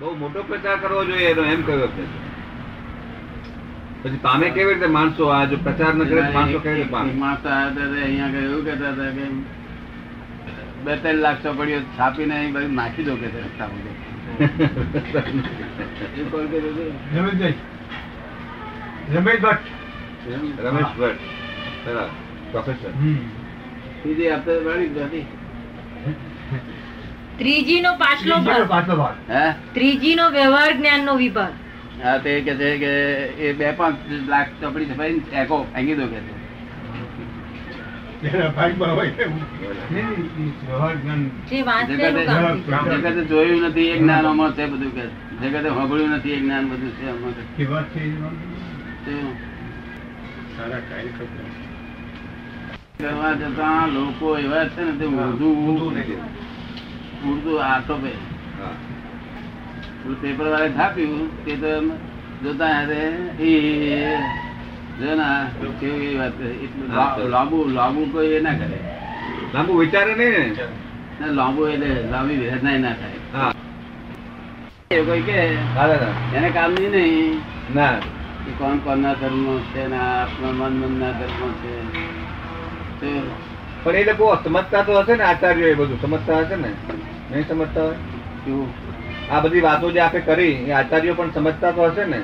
બહુ મોટો પ્રચાર કરવો જોઈએ એનો એમ કહ્યું છે? પછી પામે કેવી રીતે માણસો આ જો પ્રચાર ન કરે માણસો કેવી રીતે પામે? માણસો આવ્યા હતા તે અહીંયા કે એવું કહેતા હતા કે બે ત્રણ લાખ ચોપડીઓ છાપીને અહીં બધું નાખી દો કે રસ્તા? રમેશભાઈ. રમેશ ભટ્ટ. રમેશ ભટ્ટ. પ્રોફેસર આપતા હતી. ત્રીજી નો પાછલો ભાગ. પાછલો ભાગ. હે? ત્રીજી નો વ્યવહાર જ્ઞાન નો વિભાગ. હા તે કે છે કે એ બે પાંચ લાખ ચોપડી છપાઈને એકો ફેંકી દો કે જગતે જાય. નથી એ જ્ઞાન છે બધું કે. જગતે સાંભળ્યું નથી એ જ્ઞાન બધું છે કરવા જતાં લોકો એવા છે ને તે ઊંધું આટોપે હા. પેલું પેપર વાળે છાપ્યું તે તો જોતા એ જો ના કેવી વાત એટલું. લાંબુ લાંબુ કોઈ એ ના કરે. લાંબુ વિચારે નહીં ને? ના લાંબુ એટલે લાંબી વેદના ના થાય. કોઈ કે એને કામ નહીં. નહીં ના. કોણ કોણ ના ધર્મ છે ને આત્મા આપણા મન ના ધર્મ છે. પણ એ લોકો સમજતા તો હશે ને આચાર્ય એ બધું. સમજતા હશે ને? નહીં સમજતા હોય? આ બધી વાતો જે આપણે કરી એ આચાર્યો પણ સમજતા તો હશે ને?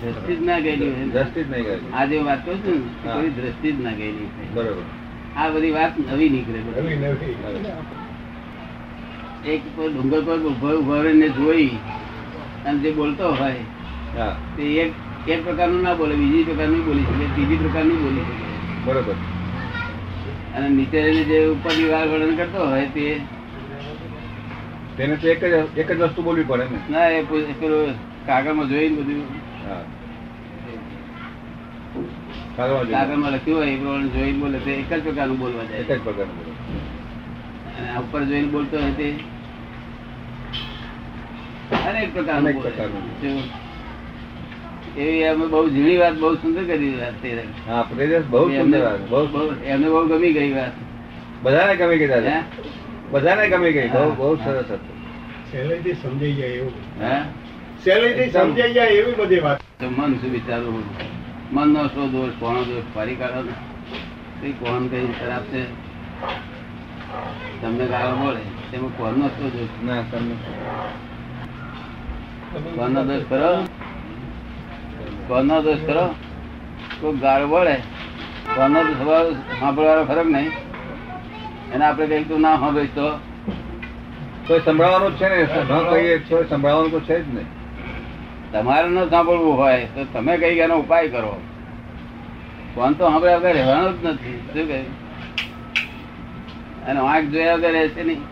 દ્રષ્ટિ જ ના ગયેલી દ્રષ્ટિ જ નહીં કરી આ જે વાત કહું છું કોઈ દ્રષ્ટિ જ ના ગયેલી બરોબર. આ બધી વાત નવી નીકળે એક કોઈ ડુંગર પર ઊભો ઊભો રહીને જોઈ અને જે બોલતો હોય તે એક એક પ્રકારનું ના બોલે બીજી પ્રકારનું બોલી શકે ત્રીજી પ્રકારનું બોલી શકે. બરોબર. અને નીચે જે ઉપરની વાર વર્ણન કરતો હોય તે? તેને તો એક જ એક જ વસ્તુ બોલવી પડે ને. ના એ પેલું કાગળમાં જોઈને બધું. હા. કાગળમાં લખ્યું હોય એ પ્રમાણે જોઈને બોલે તે એક જ પ્રકારનું બોલવા એક જ પ્રકારનું બોલે. અને ઉપર જોઈને બોલતો હોય તે? અનેક પ્રકારનું અનેક. પ્રકારનું. એવી અમે બહુ ઝીણી વાત બહુ સુંદર કરી વાત હા પ્રદેશ બહુ સુંદર વાત બહુ બહુ- એમને બહુ ગમી ગઈ વાત. બધાને ગમી ગઈ દાદા. બધાને ગમી ગઈ બહુ બહુ સરસ હતું સહેલાઈથી સમજાઈ જાય એવું. હે? સહેલાઈથી સમજાઈ જાય એવી બધી વાત. તો મન શું વિચારવું મન નો શો દોષ કોનો દોષ? ફરી કાઢો ને. કોણ કઈ ખરાબ છે તમને ગાળો મળે. તેમાં કોણનો શું દોષ? ના તમને. કોનો દોષ કરો કોનો દોષ કરો. કોઈ ગાળ વળે. તો સ્વભાવ સાંભળવાનો ફરક નહીં. એને આપણે કહીએ તું ના સાંભળીશ તો. કોઈ સંભળાવવાનું જ છે ને. ન કહીએ તો સંભળાવવાનું તો છે જ નહીં તમારે ન સાંભળવું હોય તો તમે કઈ એનો ઉપાય કરો. ફોન તો સાંભળ્યા વગર રહેવાનું જ નથી. શું કહ્યું અને આંખ જોયા વગર રહેશે નહીં.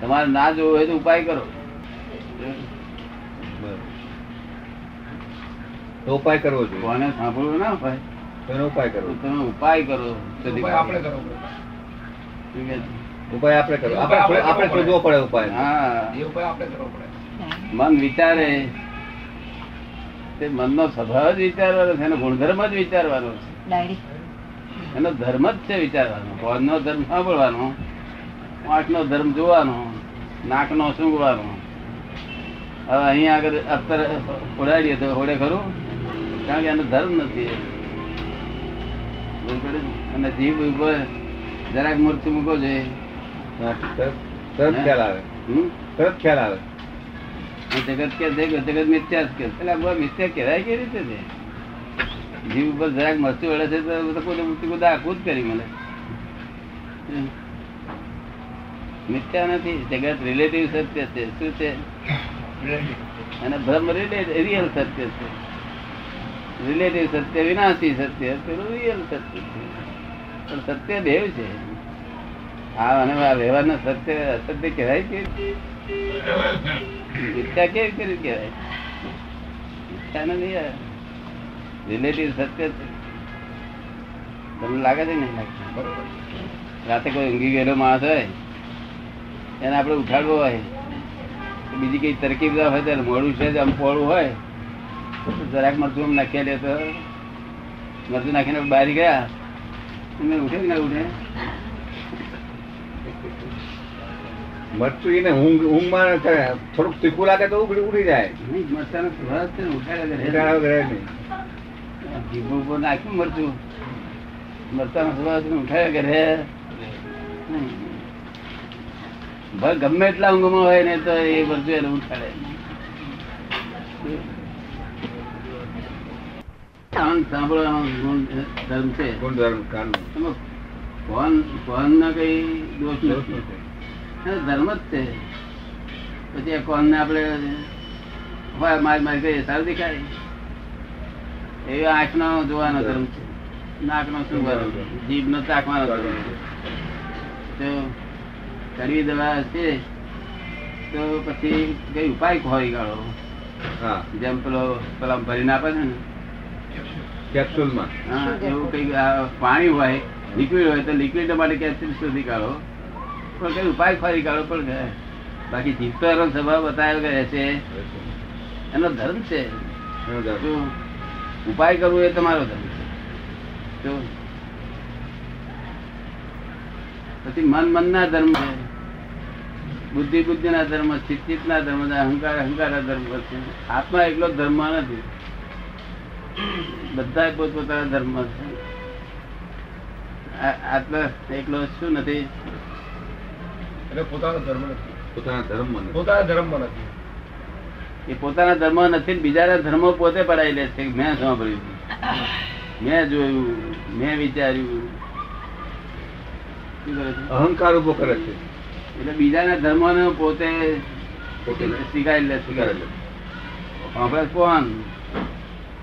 તમારે ના જોવું હોય તો ઉપાય કરો. તો ઉપાય કરવો જોઈએ. કોને સાંભળવું ના ભાઈ તેનો ઉપાય કરો તમે ઉપાય કરો. આપણે કરવો? ઉપાય આપણે કરો આપણે આપણે શોધવો પડે ઉપાય. હા. એ ઉપાય આપણે કરવો પડે. મન વિચારે. તે મનનો સ્વભાવ જ વિચારવાનો છે એનો ગુણધર્મ જ વિચારવાનો છે. એનો ધર્મ જ છે વિચારવાનો. કોણનો ધર્મ સાંભળવાનો આંખનો ધર્મ જોવાનો નાકનો સૂંઘવાનો હવે અહીંયા આગળ અત્યારે ઉડાડીએ તો હોડે ખરું? કારણ કે એનો ધર્મ નથી. અને જીભ ઉપર જરાક મૂર્તિ મૂકો છે. તરત ખ્યાલ આવે. તરત ખ્યાલ આવે. જગત કે જગત મિથ્યા જ કે. એટલે મિથ્યા કહેવાય કે રીતે છે? જીવ ઉપર જરાક મસ્તી વળે છે તો બધા કોઈ મૂર્તિ બધા આખું જ કરી મને. મિથ્યા નથી. જગત રિલેટિવ સત્ય છે. શું છે? અને બ્રહ્મ રિયલ સત્ય છે. રિલેટિવ સત્ય, વિનાશી સત્ય પેલું રિયલ સત્ય પણ સત્ય દેવ છે. આ અને આ વ્યવહારના સત્ય, અસત્ય કહેવાય કે ઈચ્છા કેવી કરી કહેવાય? ઈચ્છા નથી રિલેટિવ સત્ય તમને લાગે છે ને? રાતે કોઈ ઊંઘી ગયેલો માણસ હોય, એને આપણે ઉઠાડવો હોય બીજી કઈ તરકીબ હોય ત્યારે મોડું છે આમ પોળું હોય. જરાક મરચું નાખ્યા નાખી દે તો મરચું નાખીને બહાર ગયા. એમને ઉઠે ને ઉઠે? મરચું એને ઊંઘ ઊંઘમાં થોડુંક તીખું લાગે તો ઉગડી ઉડી જાય. મરચાનો મરચાંનો છે ઉઠાડ્યા વગર જીભ ઉપર નાખ્યું મરચું. મરચાંનો ને, ઉઠાડ્યા કરે. ભલે ગમે એટલા ઊંઘમાં હોય ને તો એ મરચું એને ઉઠાડે કાન સાંભળવાનો ગુણ ધર્મ છે. ગુણધર્મ કાનનું. ફોન ફોન ના કઈ દોષ નથી. ધર્મ જ છે. પછી આ કોણ ને આપણે હોય મારી મારી કહીએ સારું દેખાય. એવી આંખ નો જોવાનો ધર્મ. છે. નાક નો શું જીભ નો ચાખવાનો ધર્મ છે. તો કડવી દવા છે તો પછી કઈ ઉપાય હોય કાઢો હા. જેમ પેલો પેલા ભરીને આપે છે ને કેપ્સ્યુલમાં. હા, એવું કઈ પાણી હોય લિક્વિડ હોય તો લિક્વિડ માટે કેપ્સ્યુલ શોધી કાઢો. પણ કઈ ઉપાય ખોરી કાઢો પણ બાકી જીવતો એનો સ્વભાવ બતાવ્યો કે રહેશે એનો ધર્મ છે. ઉપાય કરવો એ તમારો ધર્મ છે. પછી મન મન ના ધર્મ છે. બુદ્ધિ બુદ્ધિ ના ધર્મ ચિત્ત ચિત્ત ના ધર્મ છે અહંકાર અહંકાર ના ધર્મ છે. આત્મા એકલો ધર્મ નથી. બધા પોતપોતાના ધર્મ છે એકલો શું નથી? એટલે પોતાનો ધર્મ નથી. પોતાના ધર્મમાં પોતાના ધર્મમાં નથી. એ પોતાના ધર્મ નથી બીજાના ધર્મ પોતે પડાવી લે છે. મેં સાંભળ્યું. મેં જોયું. મેં વિચાર્યું. શું કરે છે? અહંકાર ઊભો કરે છે. એટલે બીજાના ધર્મોને પોતે પોતે સ્વીકારી લે સ્વીકારે કોણ?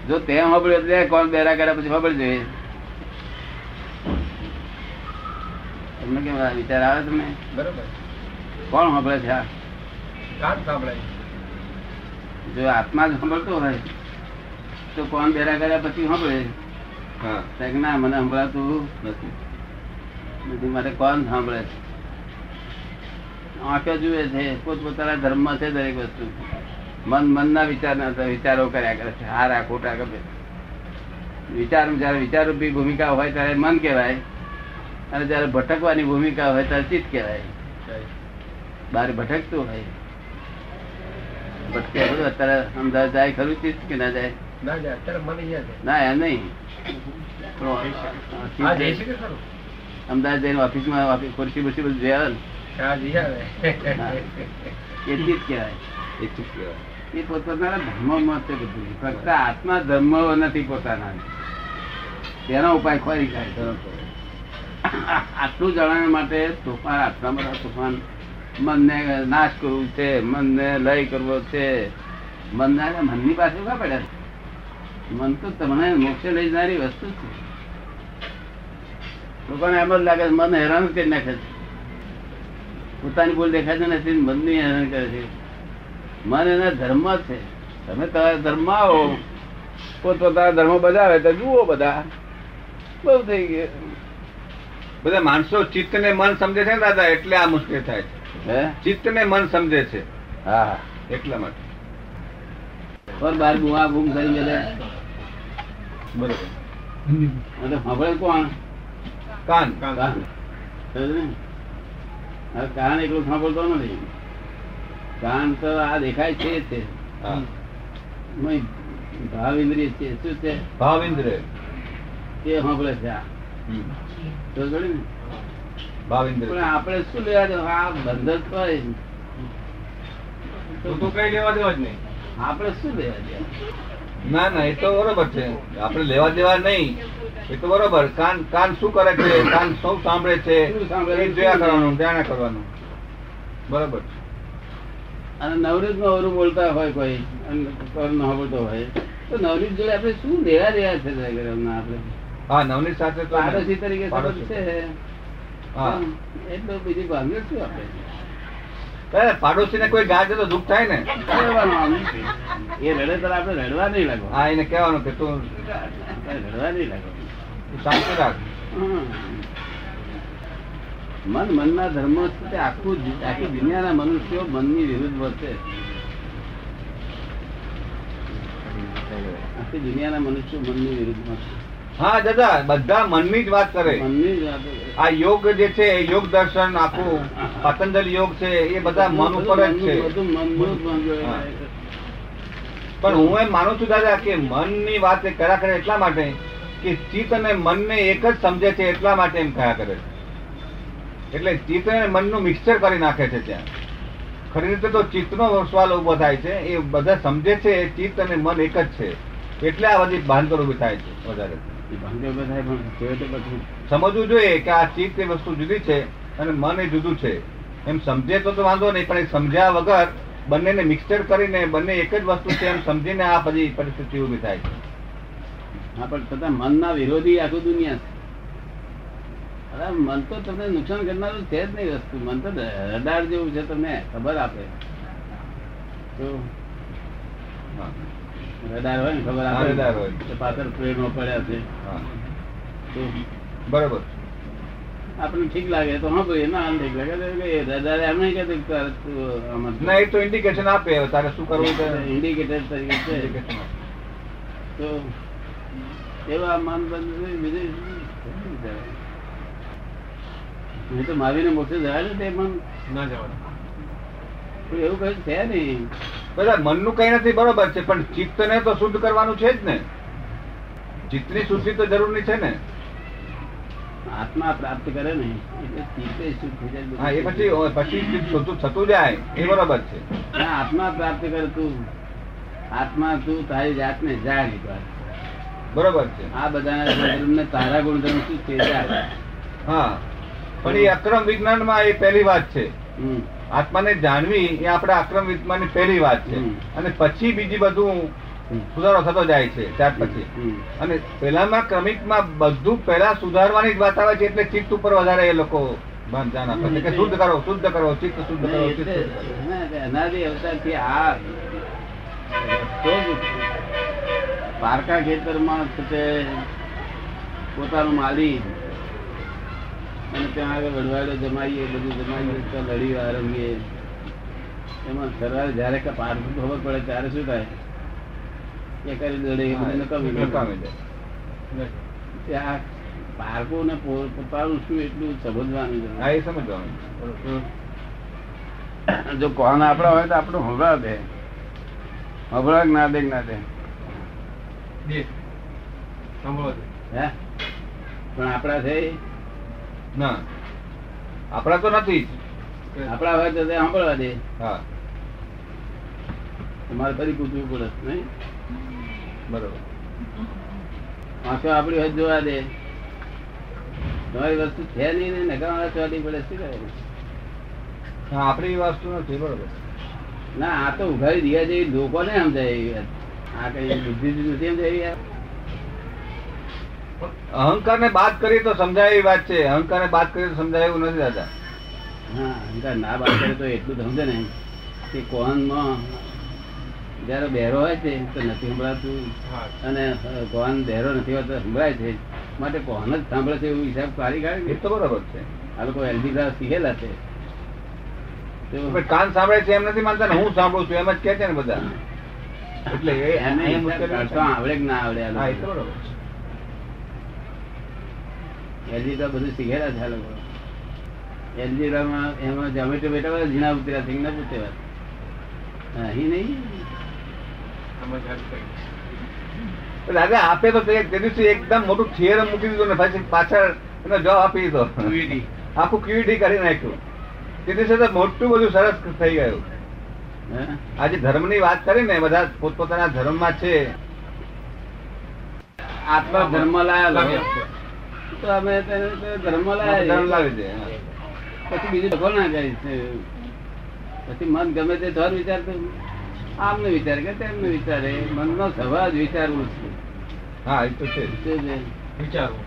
જો તે સાંભળ્યું એટલે કોણ બેરા કર્યા પછી સાંભળી જોઈએ તમને કેમ વિચાર આવે તમને? બરોબર. કોણ સાંભળે છે જો આત્મા જ સાંભળતો હોય તો કોણ બેરા કર્યા પછી સાંભળે? હા. ના મને સંભળાતું નથી. બધું માટે કોણ સાંભળે? છે આંખે જુએ છે પોતપોતાના ધર્મમાં છે દરેક વસ્તુ. મન મનના વિચાર વિચારો કર્યા કરે છે. હારા ખોટા ગમે. વિચાર જયારે વિચારરૂપી ભૂમિકા હોય ત્યારે મન કહેવાય. અને જયારે ભટકવાની ભૂમિકા હોય ત્યારે ચિત્ત કહેવાય. બહાર ભટકતું હોય. ભટકે બધું અત્યારે અમદાવાદ જાય ખરું ચિત્ત કે ના જાય? ના જાય એમ નહીં. અમદાવાદ જઈને ઓફિસમાં ઓફિસ ખુરશી બુરશી બધું આવે. ને એ ચિત્ત કહેવાય. એ. એ ધર્મમાં છે બધું ફક્ત આત્મા ધર્મ નથી પોતાના. તેનો ઉપાય ખોરી જાય આટલું જણાવવા માટે તોફાન બધા તોફાન. મનને નાશ કરવું છે મનને લય કરવો છે. મનને મનની પાસે ઊભા પડ્યા છે. મન તો તમને મોક્ષે લઈ જનારી વસ્તુ છે. લોકોને એમ જ લાગે છે મન હેરાન કરી નાખે છે. પોતાની ભૂલ દેખાતી નથી ને મનની હેરાન કરે છે. મન એના ધર્મ છે. તમે તમારા ધર્મ આવો. પોતપોતાના ધર્મ બજાવે તો જુઓ બધા. બહુ થઈ ગયું. બધા માણસો ચિત્ત ને મન સમજે છે ને દાદા એટલે આ મુશ્કેલ થાય છે. ચિત્ત ને મન સમજે છે. હા એટલા માટે. પર બાર ગુવા ગુમ કરી ગયા બરોબર. એટલે સાંભળે કોણ? કાન. કાન. કાન. એકલું સાંભળતો નથી. કાન તો આ દેખાય છે તે. ભાવ ઇન્દ્રિય છે શું છે? ભાવ ઇન્દ્રિય. તે સાંભળે છે તો જોડે ભાવ ઇન્દ્રિય. પણ આપણે શું લેવા દેવા? આ બંધન તો હોય. તો તો કઈ લેવા દેવા જ નહીં. આપણે શું લેવા દેવા? ના ના એ તો બરોબર છે. આપણે લેવા દેવા નહીં. એ તો બરોબર. કાન કાન શું કરે છે? કાન શું સાંભળે છે? જોયા કરવાનું ધ્યાન કરવાનું. બરોબર અને નવરીત અવરું બોલતા હોય કોઈ ન બોલતો હોય. તો નવરીત જોડે આપણે શું લેવા દેવા છે આપણે? હા નવનીત સાથે તો પાડોશી તરીકે સંબંધ છે. હા. એટલો બીજી ભાંગે શું આપણે? પાડોશી ને કોઈ ગાજે તો દુઃખ થાય ને? એ રડે ત્યારે આપણે રડવા નહીં લાગો. હા એને કહેવાનું કે તું રડવા નહીં લાગો. શાંતિ રાખ. મન મનના ધર્મો છે તે આખું આખી દુનિયાના મનુષ્યો મનની વિરુદ્ધ વર્તે. આખી દુનિયાના મનુષ્યો મનની વિરુદ્ધ. હા દાદા બધા મનની જ વાત કરે. મનની જ વાત આ યોગ જે છે યોગ દર્શન આખું પતંજલ યોગ છે એ બધા મન ઉપર જ છે. બધું મનનું જ. પણ હું એમ માનું છું દાદા કે મનની વાત કર્યા કરે એટલા માટે કે ચિત્ત અને મનને એક જ સમજે છે એટલા માટે એમ કયા કરે છે. એટલે ચિત્ત અને મનનું મિક્સચર કરી નાખે છે ત્યાં. ખરી રીતે તો ચિત્તનો સવાલ ઊભો થાય છે એ બધા સમજે છે એ ચિત્ત અને મન એક જ છે. એટલે આ બધી ભાનગર ઊભી થાય છે વધારે. સમજવું જોઈએ કે આ ચિત્ત એ વસ્તુ જુદી છે અને મન એ જુદું છે. એમ સમજે તો તો વાંધો નહીં પણ એ સમજ્યા વગર બંનેને મિક્સચર કરીને બંને એક જ વસ્તુ છે એમ સમજીને આ બધી પરિસ્થિતિ ઊભી થાય છે. હા પણ છતાં મનના વિરોધી આખું દુનિયા છે મન તો તમને નુકસાન કરનારું છે જ નહીં વસ્તુ. મન તો રડાર જેવું છે તમને ખબર આપે. તો રડાર હોય ને ખબર આપે. રડાર હોય. પાછળ ટ્રેનમાં પડ્યા છે. તો બરોબર. આપણને ઠીક લાગે. તો હા ભાઈ ના ઠીક લાગે રડાર એમ નહીં કે ના એ તો ઇન્ડિકેશન આપે. તારે શું કરવું ઇન્ડિકેટર તરીકે છે. તો એવા મન બંધ બીજું શું તો નહીં ને મોક્ષે જવાય ને તે મન ના જવાનું એવું કઈ છે નહીં. બધા મનનું કઈ નથી બરોબર છે પણ ચિત્તને તો શુદ્ધ કરવાનું છે જ ને. ચિત્તની શુદ્ધિ તો જરૂરની છે ને. આત્મા પ્રાપ્ત કરે ને એટલે ચિત્તે શું થઈ જાય હા એ પછી પછી શુદ્ધ થતું જાય એ બરોબર છે. આત્મા પ્રાપ્ત કર તું આત્મા તું તારી જાતને જાણ. બરોબર છે. આ બધા ગુણધર્મને તારા ગુણધર્મ શું છે? હા. પણ એ અક્રમ વિજ્ઞાનમાં એ પહેલી વાત છે. આત્માને જાણવી એ આપણા અક્રમ વિજ્ઞાન પહેલી વાત છે. અને પછી બીજી બધું સુધારો થતો જાય છે ત્યાર પછી. અને પેલામાં ક્રમિકમાં બધું પહેલા સુધારવાની જ વાત આવે છે એટલે ચિત્ત ઉપર વધારે એ લોકો ધ્યાન આપે છે. કે શુદ્ધ કરો શુદ્ધ કરો ચિત્ત શુદ્ધ કરો ના, અનાદિ અવતારથી આ પારકા ખેતરમાં પોતાનું માલી અને ત્યાં આગળ વડવાડો જમાઈએ બધું જમાઈએ તો લડી આરંભીએ એમાં સરવાળે જયારે કે પારકું ખબર પડે ત્યારે શું થાય? એ કરી દોડે એ બધું નકામી. ત્યાં ને પોતાનું શું એટલું સમજવાનું. હા એ સમજવાનું. જો કોણ આપડા હોય તો આપણું હંભળા દે. હંભળા ના દે ના દે? પણ આપડા છે ના. આપણા તો નથી. આપણા હવે તો સાંભળવા દે. હા. તમારે ફરી પૂછવું પડે નહીં? બરોબર. આંખો આપડી હોય જોવા દે. તમારી વસ્તુ છે નહીં ને નકામા ચોટી પડે શું કરે? હા આપણી વસ્તુ નથી બરોબર. ના આ તો ઉઘાડી દીયા જેવી લોકોને સમજાય. આ કઈ બુદ્ધિ નથી સમજાય. અહંકાર ને બાદ કરીએ તો સમજાય એવી વાત છે. અહંકાર ને બાદ કરીએ તો સમજાય એવું નથી દાદા. હા અહંકાર ના બાદ કરે તો એટલું સમજે ને. કે કોહનમાં જયારે બહેરો હોય છે તો નથી સંભળાતું. અને કોહન બહેરો નથી હોતો સંભળાય છે. માટે કોહન જ સાંભળે છે એવું હિસાબ કાઢી એ તો બરોબર છે. આ લોકો એલજી ક્લાસ શીખેલા છે. કાન સાંભળે છે એમ નથી માનતા હું સાંભળું છું એમ જ કે છે ને બધા એટલે એ એને આવડે કે ના આવડે આ હા એ તો લોકો. બરોબર છે એલજી તો બધું શીખેલા છે લોકો એલજી એમાં ઝોમેટો બેટા બધા ઝીણા ઉતર્યા છે ના ઉતર્યા અહીં નહીં દાદા આપે તો તે દિવસે એકદમ મોટું થિયરમ મૂકી દીધું ને પછી પાછળ એનો જવાબ આપી દીધો. આખું ક્યુટી કરી નાખ્યું. તે દિવસે તો મોટું બધું સરસ થઈ ગયું. હે? આજે ધર્મની વાત કરી ને બધા પોતપોતાના ધર્મમાં છે. આત્મા ધર્મ લાયા. તો અમે ધર્મ લાવી દે પછી બીજું ડખો ના કરી પછી મન ગમે તે થોર વિચાર તો આમને વિચાર કે તેમને વિચારે. મનનો સ્વભાવ જ વિચારવું છે. હા એ તો છે વિચારવું.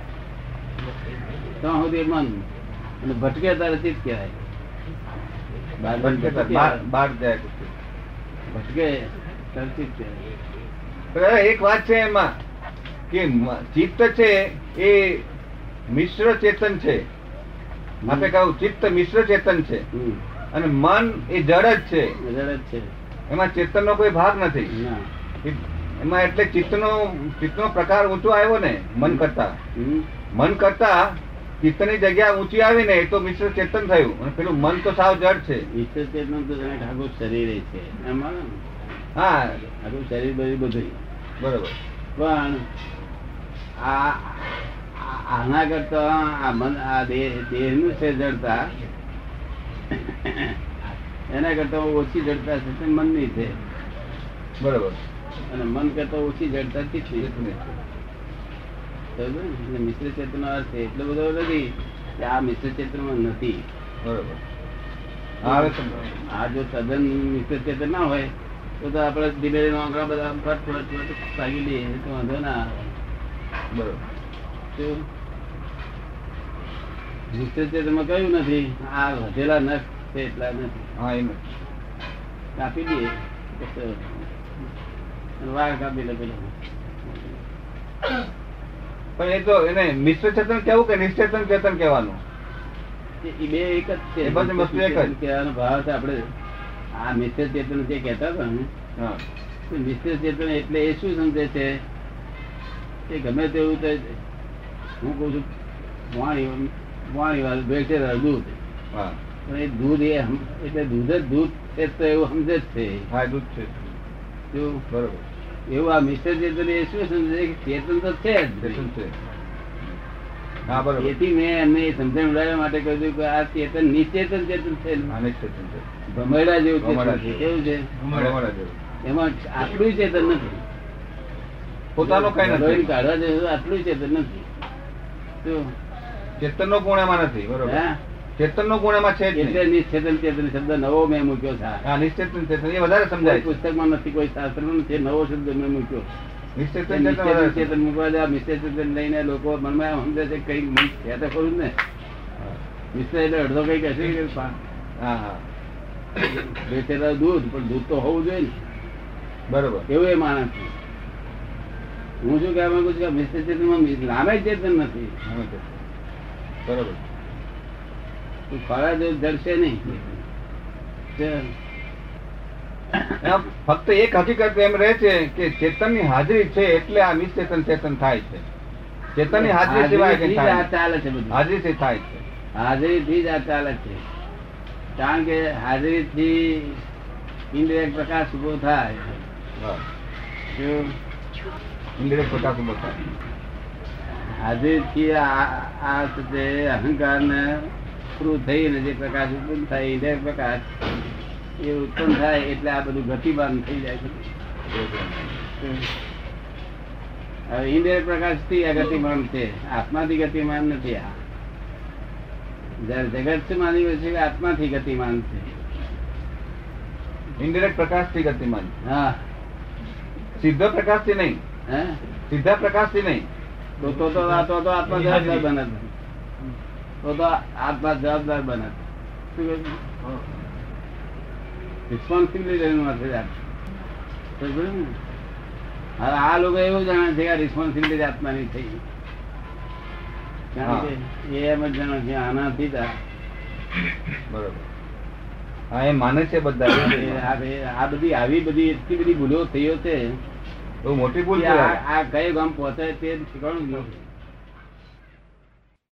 ત્યાં સુધી મન. અને ભટકે તારે ચિત કહેવાય. જાય ભટકે તારે ચિત્ત કહેવાય. એક વાત છે એમાં. કે ચિત્ત છે એ મિશ્ર ચેતન છે. આપણે કહ્યું ચિત્ત મિશ્ર ચેતન છે. અને મન એ જડ જ છે. જડ જ છે. એમાં ચેતનનો કોઈ ભાગ નથી. એમાં એટલે ચિત્તનો ચિત્તનો પ્રકાર ઊંચો આવ્યો ને મન કરતા. મન કરતા ચિત્તની જગ્યા ઊંચી આવી ને એ તો મિશ્ર ચેતન થયું. અને પેલું મન તો સાવ જડ છે. મિશ્ર ચેતન તો જાણે કે શરીર છે. એમાં હા. આખું શરીર બધું બધું બરોબર. પણ આ- આના કરતા આ મન આ દેહ દેહનું છે જડતા. એના કરતા ઓછી જડતા છે તે મનની છે. બરોબર. અને મન કરતા ઓછી જડતા ને? એટલે મિશ્ર ચેતન અર્થ એટલો બધો નથી કે આ મિશ્ર ચેતનમાં નથી. બરોબર. આ જો તદ્દન મિશ્ર ચેતન ના હોય તો તો આપણે ધીમે ધીમે આંકડા બધા ફટ ફટ ફટ ભાગી લઈએ. તો વાંધો ના આવે. બરોબર. કયું નથી? આ વધેલા નખ છે એટલા નથી. હા એમ કાપી દઈએ. વાઘ કાપી લે પણ એ તો એને મિશ્ર ચેતન કેવું કે નિશ્ચેતન ચેતન કહેવાનું? એ બે એક જ છે. બધી વસ્તુ એક જ. કહેવાનો ભાવ છે આપણે. આ મિશ્ર ચેતન જે કહેતા હતા ને હા. મિશ્ર ચેતન એટલે એ શું સમજે છે? કે ગમે તેવું તો હું કહું છું વાણી વાણી વાળું ભેળ દૂધ. પણ એ દૂધ એ એટલે દૂધ જ દૂધ છે તો એવું સમજે જ છે. હા દૂધ છે? બરોબર. એવું આ મિશ્ર ચેતન એ શું સમજે કે ચેતન તો છે જ છે. હા બરોબર. એથી મેં એમને એ સમજણ ઉડાવવા માટે કહ્યું કે આ ચેતન નિશ્ચેતન ચેતન છે હા નિશ્ચેતન છે. ભમેડા જેવું ચેતન છે. કેવું છે? ભમરડા જેવું. એમાં આટલું ચેતન નથી. પોતાનું કઈ નથી. કાઢવા જેવું આટલું ચેતન નથી? ચેતન નો ગુણ એમાં નથી બરોબર. ચેતન નો ગુણ એમાં છે એટલે નિશ્ચેતન ચેતન શબ્દ નવો મેં મૂક્યો છે. હા નિશ્ચેતન ચેતન એ વધારે સમજાય પુસ્તકમાં નથી કોઈ શાસ્ત્રમાં નથી નવો શબ્દ મેં મૂક્યો. ચેતન નિશ્ચેતન વધારે ચેતન મૂકવા ચેતન લઈને લોકો મનમાં સમજે છે કઈ મન છે તો ખરું ને? મિશ્ર એટલે અડધો કઈ કહેશે હા હા. બેચેલા દૂધ પણ દૂધ તો હોવું જોઈએ ને. બરોબર. એવું એ માણસ છે. હું શું કહેવા માંગુ છું કે મિશ્ર ચેતનમાં નામે ચેતન નથી. બરોબર. ખરા જેવું જડશે નહીં. ફક્ત એક હકીકત એમ રહે છે કે ચેતનની હાજરી છે એટલે આ નિશ્ચેતન ચેતન થાય છે. ચેતનની હાજરી સિવાય જ. ચાલે છે બધું. હાજરીથી થાય છે. હાજરીથી જ આ ચાલે છે. કારણ કે હાજરીથી ઇન્દ્રિય પ્રકાશ ઊભો થાય. હા. શું? ઇન્દ્રિય પ્રકાશ ઊભો થાય હાજરીથી થી આ છે તે અહંકારને પૂરું થઈને જે પ્રકાશ ઉત્પન્ન થાય એ પ્રકાશ એ ઉત્પન્ન થાય એટલે આ બધું ગતિમાન થઈ જાય છે. હવે ઇન્દ્રિય પ્રકાશથી આ ગતિમાન છે. આત્માથી ગતિમાન નથી આ. જયારે જગત છે માની પછી આત્માથી ગતિમાન છે. ઇન્ડિરેક્ટ પ્રકાશથી ગતિમાન. હા. સીધો પ્રકાશથી નહીં. હે? સીધા પ્રકાશથી નહીં. તો તો તો આ- તો તો આત્મા જવાબદાર બને. તો તો આત્મા જવાબદાર બને છે. રિસ્પોન્સિબિલિટી એનું અર્થ આ. હવે આ લોકો એવું જાણે છે કે રિસ્પોન્સિબિલિટી આત્માની થઈ. એ એમ જ જાણે છે આનાથી જ આ- બરોબર. હા એ માને છે બધા. આ બધી આવી બધી એટલી બધી ભૂલો થયો છે મોટી ભૂલ આ કઈ ગામ પહોંચે તે શીખવાડું